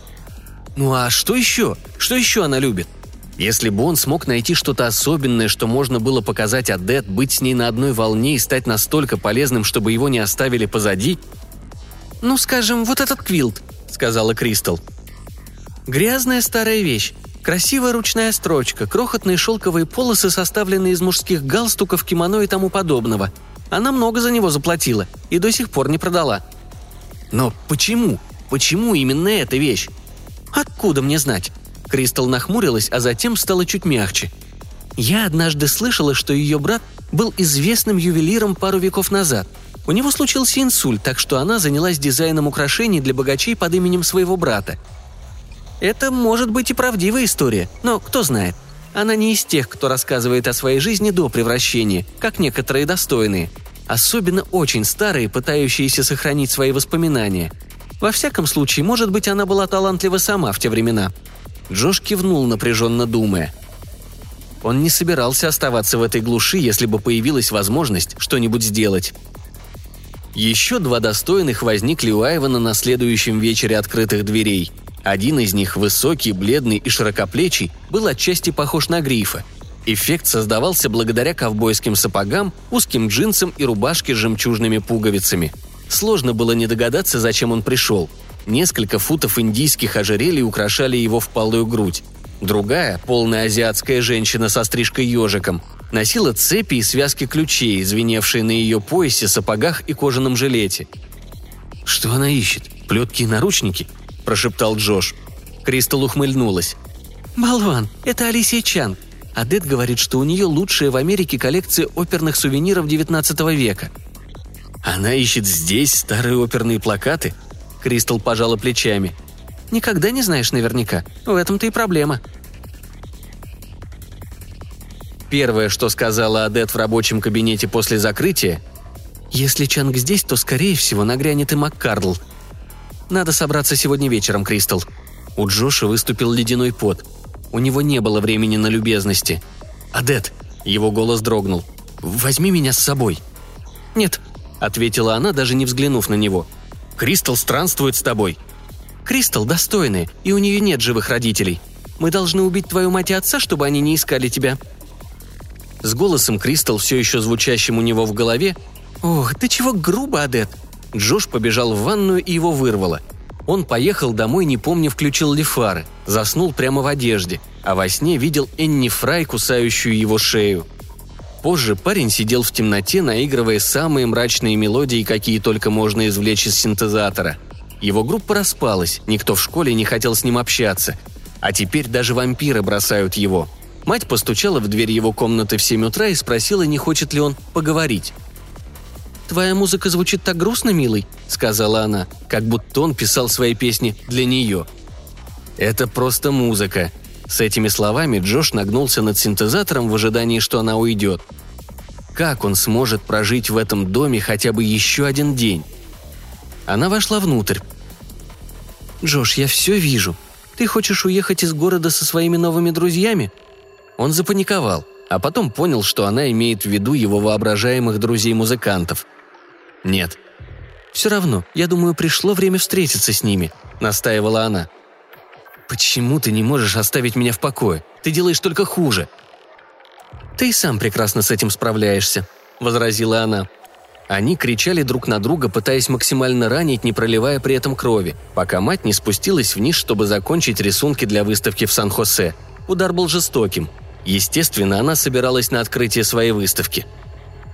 Ну а что еще? Что еще она любит? Если бы он смог найти что-то особенное, что можно было показать Адет, быть с ней на одной волне и стать настолько полезным, чтобы его не оставили позади... «Ну, скажем, вот этот квилт», — сказала Кристал. «Грязная старая вещь. Красивая ручная строчка, крохотные шелковые полосы, составленные из мужских галстуков, кимоно и тому подобного. Она много за него заплатила и до сих пор не продала. Но почему? Почему именно эта вещь? Откуда мне знать? Кристал нахмурилась, а затем стала чуть мягче. Я однажды слышала, что ее брат был известным ювелиром пару веков назад. У него случился инсульт, так что она занялась дизайном украшений для богачей под именем своего брата. Это может быть и правдивая история, но кто знает. Она не из тех, кто рассказывает о своей жизни до превращения, как некоторые достойные. Особенно очень старые, пытающиеся сохранить свои воспоминания. Во всяком случае, может быть, она была талантлива сама в те времена. Джош кивнул, напряженно думая. Он не собирался оставаться в этой глуши, если бы появилась возможность что-нибудь сделать. Еще два достойных возникли у Айвана на следующем вечере открытых дверей – Один из них, высокий, бледный и широкоплечий, был отчасти похож на грифа. Эффект создавался благодаря ковбойским сапогам, узким джинсам и рубашке с жемчужными пуговицами. Сложно было не догадаться, зачем он пришел. Несколько футов индийских ожерелий украшали его впалую грудь. Другая, полная азиатская женщина со стрижкой ежиком, носила цепи и связки ключей, звеневшие на ее поясе, сапогах и кожаном жилете. «Что она ищет? Плетки и наручники?» – прошептал Джош. Кристал ухмыльнулась. «Болван, это Алисия Чан. Адет говорит, что у нее лучшая в Америке коллекция оперных сувениров XIX века». «Она ищет здесь старые оперные плакаты?» Кристал пожала плечами. «Никогда не знаешь наверняка. В этом-то и проблема». Первое, что сказала Адет в рабочем кабинете после закрытия, «Если Чанг здесь, то, скорее всего, нагрянет и Маккардл. Надо собраться сегодня вечером, Кристал». У Джоша выступил ледяной пот. У него не было времени на любезности. «Адет!» – его голос дрогнул. «Возьми меня с собой!» «Нет», – ответила она, даже не взглянув на него. «Кристал странствует с тобой!» «Кристал достойная, и у нее нет живых родителей. Мы должны убить твою мать и отца, чтобы они не искали тебя». С голосом Кристал, все еще звучащим у него в голове, «Ох, ты чего грубо, Адет!» Джош побежал в ванную и его вырвало. Он поехал домой, не помня, включил ли фары, заснул прямо в одежде, а во сне видел Энни Фрай, кусающую его шею. Позже парень сидел в темноте, наигрывая самые мрачные мелодии, какие только можно извлечь из синтезатора. Его группа распалась, никто в школе не хотел с ним общаться. А теперь даже вампиры бросают его. Мать постучала в дверь его комнаты в 7 утра и спросила, не хочет ли он поговорить. «Твоя музыка звучит так грустно, милый», — сказала она, как будто он писал свои песни для нее. «Это просто музыка». С этими словами Джош нагнулся над синтезатором в ожидании, что она уйдет. Как он сможет прожить в этом доме хотя бы еще один день? Она вошла внутрь. «Джош, я все вижу. Ты хочешь уехать из города со своими новыми друзьями?» Он запаниковал, а потом понял, что она имеет в виду его воображаемых друзей-музыкантов. «Нет». «Все равно, я думаю, пришло время встретиться с ними», — настаивала она. «Почему ты не можешь оставить меня в покое? Ты делаешь только хуже». «Ты и сам прекрасно с этим справляешься», — возразила она. Они кричали друг на друга, пытаясь максимально ранить, не проливая при этом крови, пока мать не спустилась вниз, чтобы закончить рисунки для выставки в Сан-Хосе. Удар был жестоким. Естественно, она собиралась на открытие своей выставки –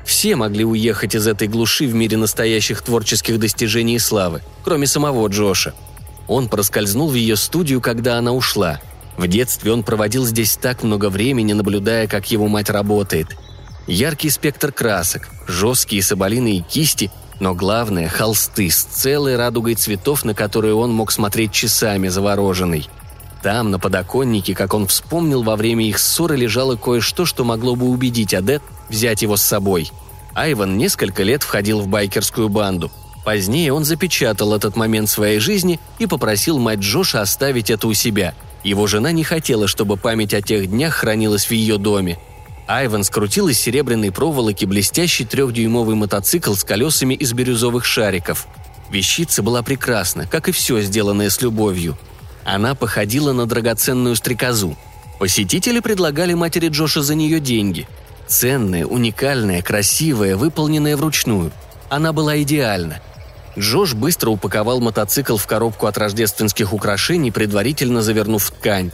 все могли уехать из этой глуши в мире настоящих творческих достижений и славы, кроме самого Джоша. Он проскользнул в ее студию, когда она ушла. В детстве он проводил здесь так много времени, наблюдая, как его мать работает. Яркий спектр красок, жесткие соболиные кисти, но главное – холсты с целой радугой цветов, на которые он мог смотреть часами завороженный. Там, на подоконнике, как он вспомнил, во время их ссоры лежало кое-что, что могло бы убедить Адет взять его с собой. Айван несколько лет входил в байкерскую банду. Позднее он запечатал этот момент своей жизни и попросил мать Джоша оставить это у себя. Его жена не хотела, чтобы память о тех днях хранилась в ее доме. Айван скрутил из серебряной проволоки блестящий трехдюймовый мотоцикл с колесами из бирюзовых шариков. Вещица была прекрасна, как и все сделанное с любовью. Она походила на драгоценную стрекозу. Посетители предлагали матери Джоша за нее деньги – Ценная, уникальная, красивая, выполненная вручную. Она была идеальна. Джош быстро упаковал мотоцикл в коробку от рождественских украшений, предварительно завернув в ткань.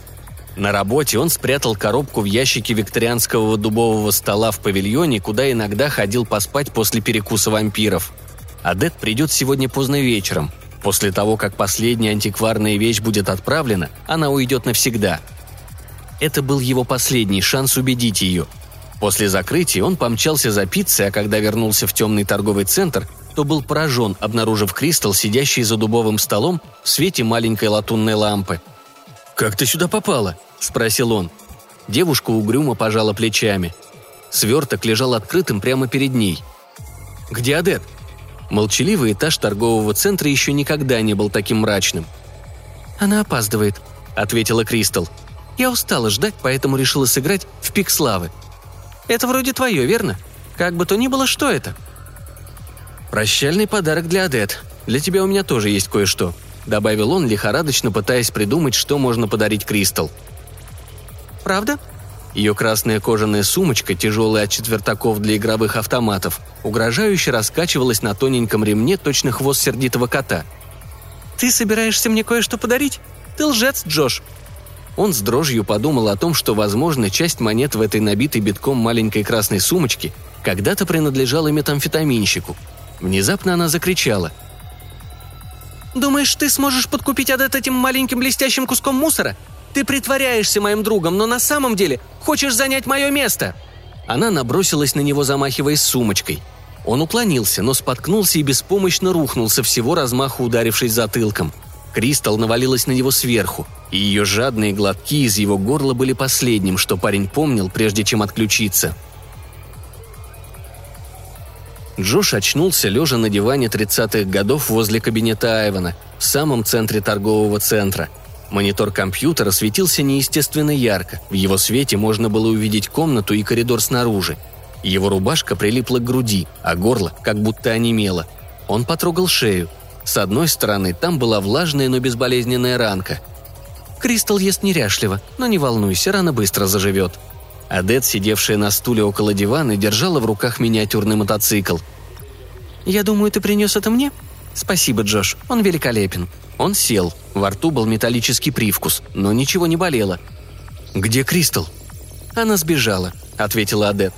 На работе он спрятал коробку в ящике викторианского дубового стола в павильоне, куда иногда ходил поспать после перекуса вампиров. Адет придет сегодня поздно вечером. После того, как последняя антикварная вещь будет отправлена, она уйдет навсегда. Это был его последний шанс убедить ее – После закрытия он помчался за пиццей, а когда вернулся в темный торговый центр, то был поражен, обнаружив Кристал, сидящий за дубовым столом в свете маленькой латунной лампы. «Как ты сюда попала?» – спросил он. Девушка угрюмо пожала плечами. Сверток лежал открытым прямо перед ней. «Где Адет?» Молчаливый этаж торгового центра еще никогда не был таким мрачным. «Она опаздывает», — ответила Кристал. «Я устала ждать, поэтому решила сыграть в пик славы. Это вроде твое, верно? Как бы то ни было, что это?» «Прощальный подарок для Адет. Для тебя у меня тоже есть кое-что». – добавил он, лихорадочно пытаясь придумать, что можно подарить Кристал. «Правда?» Ее красная кожаная сумочка, тяжелая от четвертаков для игровых автоматов, угрожающе раскачивалась на тоненьком ремне точно хвост сердитого кота. «Ты собираешься мне кое-что подарить? Ты лжец, Джош!» Он с дрожью подумал о том, что, возможно, часть монет в этой набитой битком маленькой красной сумочке когда-то принадлежала метамфетаминщику. Внезапно она закричала. «Думаешь, ты сможешь подкупить Адет этим маленьким блестящим куском мусора? Ты притворяешься моим другом, но на самом деле хочешь занять мое место!» Она набросилась на него, замахиваясь сумочкой. Он уклонился, но споткнулся и беспомощно рухнул со всего размаху, ударившись затылком. Кристал навалилась на него сверху, и ее жадные глотки из его горла были последним, что парень помнил, прежде чем отключиться. Джош очнулся, лежа на диване 30-х годов возле кабинета Айвана, в самом центре торгового центра – Монитор компьютера светился неестественно ярко. В его свете можно было увидеть комнату и коридор снаружи. Его рубашка прилипла к груди, а горло как будто онемело. Он потрогал шею. С одной стороны, там была влажная, но безболезненная ранка. «Кристал ест неряшливо, но не волнуйся, рана быстро заживет». Адет, сидевшая на стуле около дивана, держала в руках миниатюрный мотоцикл. «Я думаю, ты принес это мне?» «Спасибо, Джош, он великолепен», он сел. Во рту был металлический привкус, но ничего не болело. «Где Кристал?» «Она сбежала», — ответила Адет.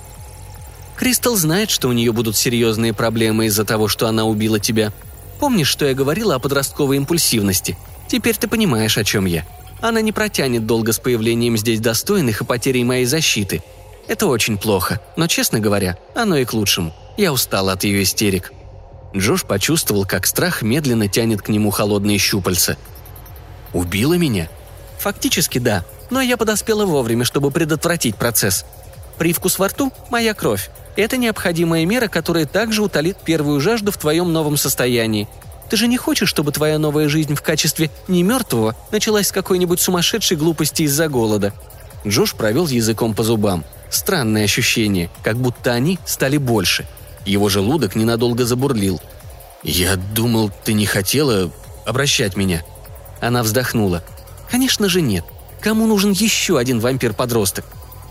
«Кристал знает, что у нее будут серьезные проблемы из-за того, что она убила тебя. Помнишь, что я говорила о подростковой импульсивности? Теперь ты понимаешь, о чем я. Она не протянет долго с появлением здесь достойных и потерей моей защиты. Это очень плохо, но, честно говоря, оно и к лучшему. Я устала от ее истерик». Джош почувствовал, как страх медленно тянет к нему холодные щупальца. «Убила меня?» «Фактически да, но я подоспела вовремя, чтобы предотвратить процесс. Привкус во рту – моя кровь. Это необходимая мера, которая также утолит первую жажду в твоем новом состоянии. Ты же не хочешь, чтобы твоя новая жизнь в качестве не мертвого началась с какой-нибудь сумасшедшей глупости из-за голода?» Джош провел языком по зубам. Странное ощущение, как будто они стали больше – его желудок ненадолго забурлил. «Я думал, ты не хотела обращать меня». Она вздохнула. «Конечно же нет. Кому нужен еще один вампир-подросток?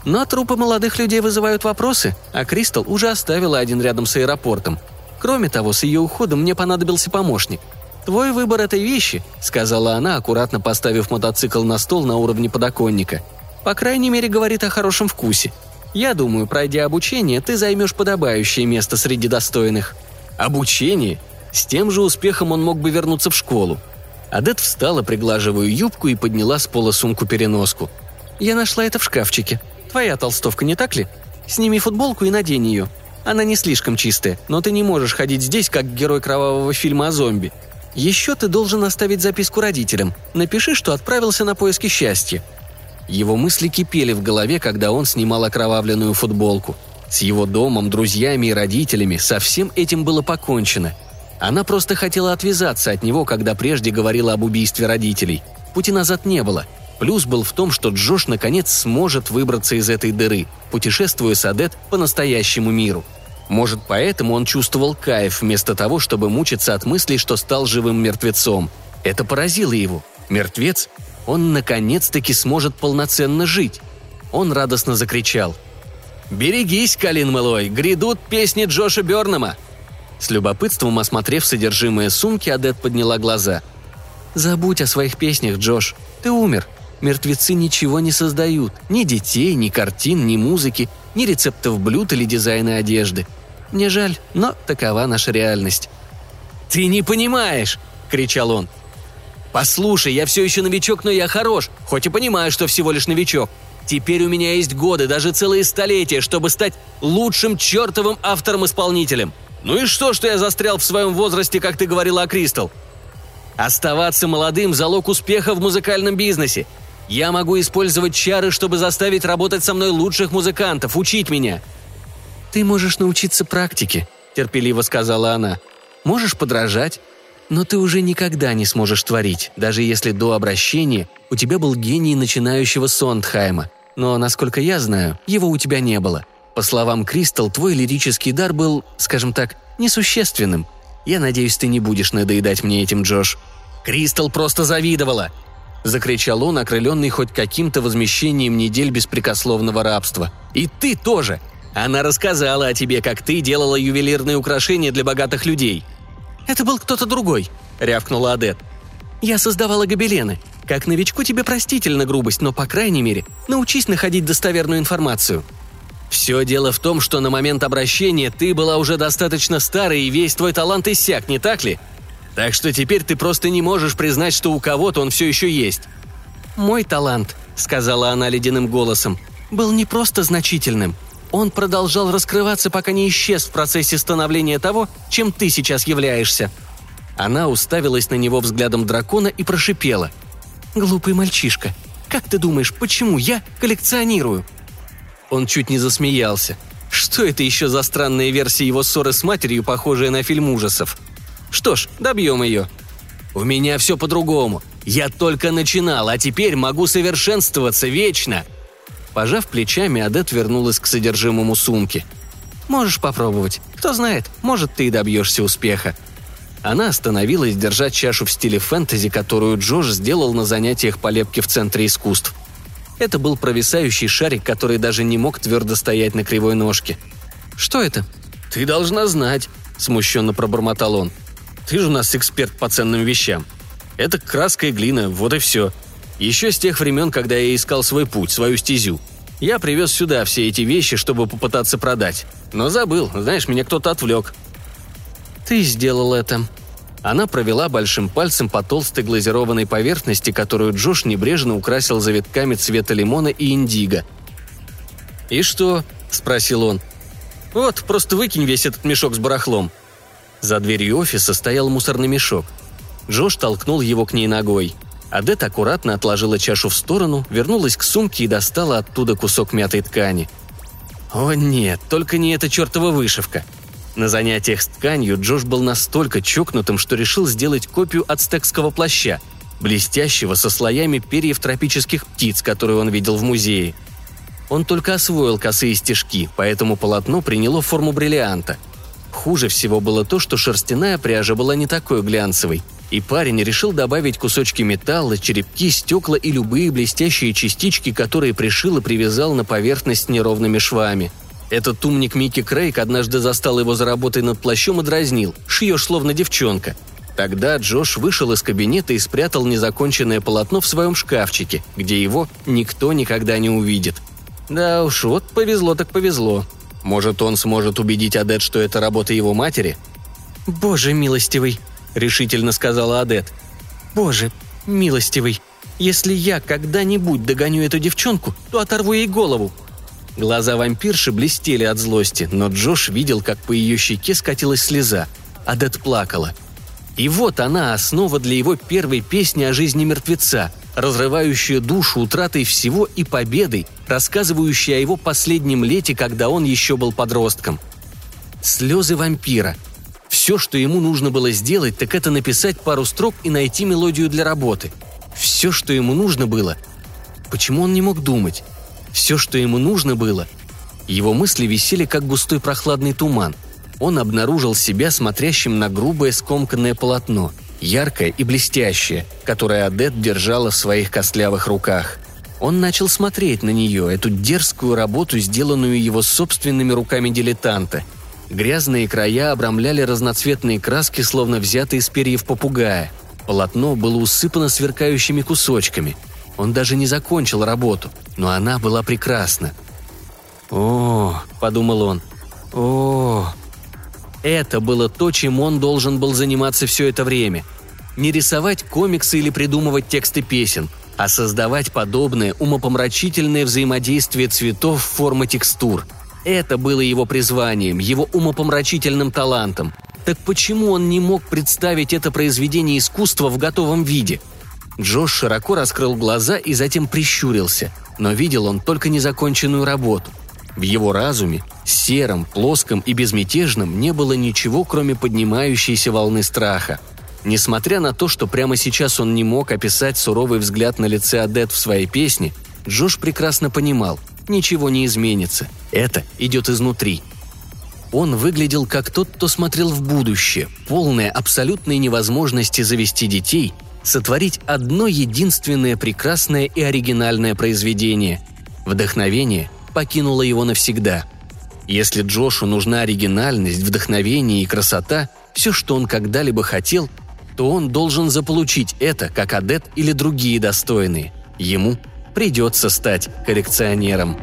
Но трупы молодых людей вызывают вопросы, а Кристал уже оставила один рядом с аэропортом. Кроме того, с ее уходом мне понадобился помощник. «Твой выбор этой вещи», — сказала она, аккуратно поставив мотоцикл на стол на уровне подоконника. «По крайней мере, говорит о хорошем вкусе. Я думаю, пройдя обучение, ты займешь подобающее место среди достойных». «Обучение?» С тем же успехом он мог бы вернуться в школу. Адет встала, приглаживая юбку и подняла с пола сумку-переноску. «Я нашла это в шкафчике. Твоя толстовка, не так ли? Сними футболку и надень ее. Она не слишком чистая, но ты не можешь ходить здесь, как герой кровавого фильма о зомби. Еще ты должен оставить записку родителям. Напиши, что отправился на поиски счастья. Его мысли кипели в голове, когда он снимал окровавленную футболку. С его домом, друзьями и родителями со всем этим было покончено. Она просто хотела отвязаться от него, когда прежде говорила об убийстве родителей. Пути назад не было. Плюс был в том, что Джош наконец сможет выбраться из этой дыры, путешествуя с Адет по настоящему миру. Может, поэтому он чувствовал кайф вместо того, чтобы мучиться от мыслей, что стал живым мертвецом. Это поразило его. Мертвец он наконец-таки сможет полноценно жить. Он радостно закричал. «Берегись, Калин Мэлой, грядут песни Джоша Бернама!» С любопытством осмотрев содержимое сумки, Адет подняла глаза. «Забудь о своих песнях, Джош. Ты умер. Мертвецы ничего не создают. Ни детей, ни картин, ни музыки, ни рецептов блюд или дизайна одежды. Мне жаль, но такова наша реальность». «Ты не понимаешь!» – кричал он. «Послушай, я все еще новичок, но я хорош, хоть и понимаю, что всего лишь новичок. Теперь у меня есть годы, даже целые столетия, чтобы стать лучшим чертовым автором-исполнителем. Ну и что, что я застрял в своем возрасте, как ты говорила о Кристал? Оставаться молодым – залог успеха в музыкальном бизнесе. Я могу использовать чары, чтобы заставить работать со мной лучших музыкантов, учить меня». «Ты можешь научиться практике», – терпеливо сказала она. «Можешь подражать, но ты уже никогда не сможешь творить, даже если до обращения у тебя был гений начинающего Сондхайма. Но, насколько я знаю, его у тебя не было. По словам Кристал, твой лирический дар был, скажем так, несущественным. Я надеюсь, ты не будешь надоедать мне этим, Джош». Кристал просто завидовала!» – закричал он, окрыленный хоть каким-то возмещением недель беспрекословного рабства. «И ты тоже! Она рассказала о тебе, как ты делала ювелирные украшения для богатых людей». «Это был кто-то другой», – рявкнула Адет. «Я создавала гобелены. Как новичку тебе простительна грубость, но, по крайней мере, научись находить достоверную информацию». «Все дело в том, что на момент обращения ты была уже достаточно старой, и весь твой талант иссяк, не так ли? Так что теперь ты просто не можешь признать, что у кого-то он все еще есть». «Мой талант», — сказала она ледяным голосом, — «был не просто значительным. Он продолжал раскрываться, пока не исчез в процессе становления того, чем ты сейчас являешься». Она уставилась на него взглядом дракона и прошипела. «Глупый мальчишка, как ты думаешь, почему я коллекционирую?» Он чуть не засмеялся. Что это еще за странная версия его ссоры с матерью, похожая на фильм ужасов? Что ж, добьем ее. У меня все по-другому. Я только начинал, а теперь могу совершенствоваться вечно. Пожав плечами, Адет вернулась к содержимому сумки. «Можешь попробовать. Кто знает, может, ты и добьешься успеха». Она остановилась держать чашу в стиле фэнтези, которую Джош сделал на занятиях по лепке в Центре искусств. Это был провисающий шарик, который даже не мог твердо стоять на кривой ножке. «Что это?» «Ты должна знать», – смущенно пробормотал он. Ты же у нас эксперт по ценным вещам. Это краска и глина, вот и все. Еще с тех времен, когда я искал свой путь, свою стезю. Я привез сюда все эти вещи, чтобы попытаться продать. Но забыл, знаешь, меня кто-то отвлек. Ты сделал это. Она провела большим пальцем по толстой глазированной поверхности, которую Джош небрежно украсил завитками цвета лимона и индиго. «И что?» – спросил он. «Вот, просто выкинь весь этот мешок с барахлом», за дверью офиса стоял мусорный мешок. Джош толкнул его к ней ногой. Адет аккуратно отложила чашу в сторону, вернулась к сумке и достала оттуда кусок мятой ткани. О нет, только не эта чертова вышивка. На занятиях с тканью Джош был настолько чокнутым, что решил сделать копию ацтекского плаща, блестящего со слоями перьев тропических птиц, которые он видел в музее. Он только освоил косые стежки, поэтому полотно приняло форму бриллианта – Хуже всего было то, что шерстяная пряжа была не такой глянцевой, и парень решил добавить кусочки металла, черепки, стекла и любые блестящие частички, которые пришил и привязал на поверхность неровными швами. Этот умник Микки Крейг однажды застал его за работой над плащом и дразнил «Шьешь, словно девчонка». Тогда Джош вышел из кабинета и спрятал незаконченное полотно в своем шкафчике, где его никто никогда не увидит. Да уж, вот повезло так повезло. Может, он сможет убедить Адет, что это работа его матери? «Боже милостивый», — решительно сказала Адет. «Боже милостивый, если я когда-нибудь догоню эту девчонку, то оторву ей голову». Глаза вампирши блестели от злости, но Джош видел, как по ее щеке скатилась слеза. Адет плакала. И вот она, основа для его первой песни о жизни мертвеца — разрывающая душу утратой всего и победой, рассказывающая о его последнем лете, когда он еще был подростком. Слезы вампира. Все, что ему нужно было сделать, так это написать пару строк и найти мелодию для работы. Все, что ему нужно было. Почему он не мог думать? Все, что ему нужно было. Его мысли висели, как густой прохладный туман. Он обнаружил себя смотрящим на грубое скомканное полотно – яркая и блестящая, которую Адет держала в своих костлявых руках. Он начал смотреть на нее, эту дерзкую работу, сделанную его собственными руками дилетанта. Грязные края обрамляли разноцветные краски, словно взятые из перьев попугая. Полотно было усыпано сверкающими кусочками. Он даже не закончил работу, но она была прекрасна. «О», — подумал он, — «о, это было то, чем он должен был заниматься все это время. Не рисовать комиксы или придумывать тексты песен, а создавать подобное умопомрачительное взаимодействие цветов в форме текстур. Это было его призванием, его умопомрачительным талантом. Так почему он не мог представить это произведение искусства в готовом виде? Джош широко раскрыл глаза и затем прищурился, но видел он только незаконченную работу. В его разуме сером, плоском и безмятежном не было ничего, кроме поднимающейся волны страха. Несмотря на то, что прямо сейчас он не мог описать суровый взгляд на лице Адет в своей песне, Джош прекрасно понимал, ничего не изменится. Это идет изнутри. Он выглядел как тот, кто смотрел в будущее, полное абсолютной невозможности завести детей, сотворить одно единственное прекрасное и оригинальное произведение. Вдохновение покинуло его навсегда. Если Джошу нужна оригинальность, вдохновение и красота, все, что он когда-либо хотел, то он должен заполучить это, как адепт или другие достойные. Ему придется стать коллекционером.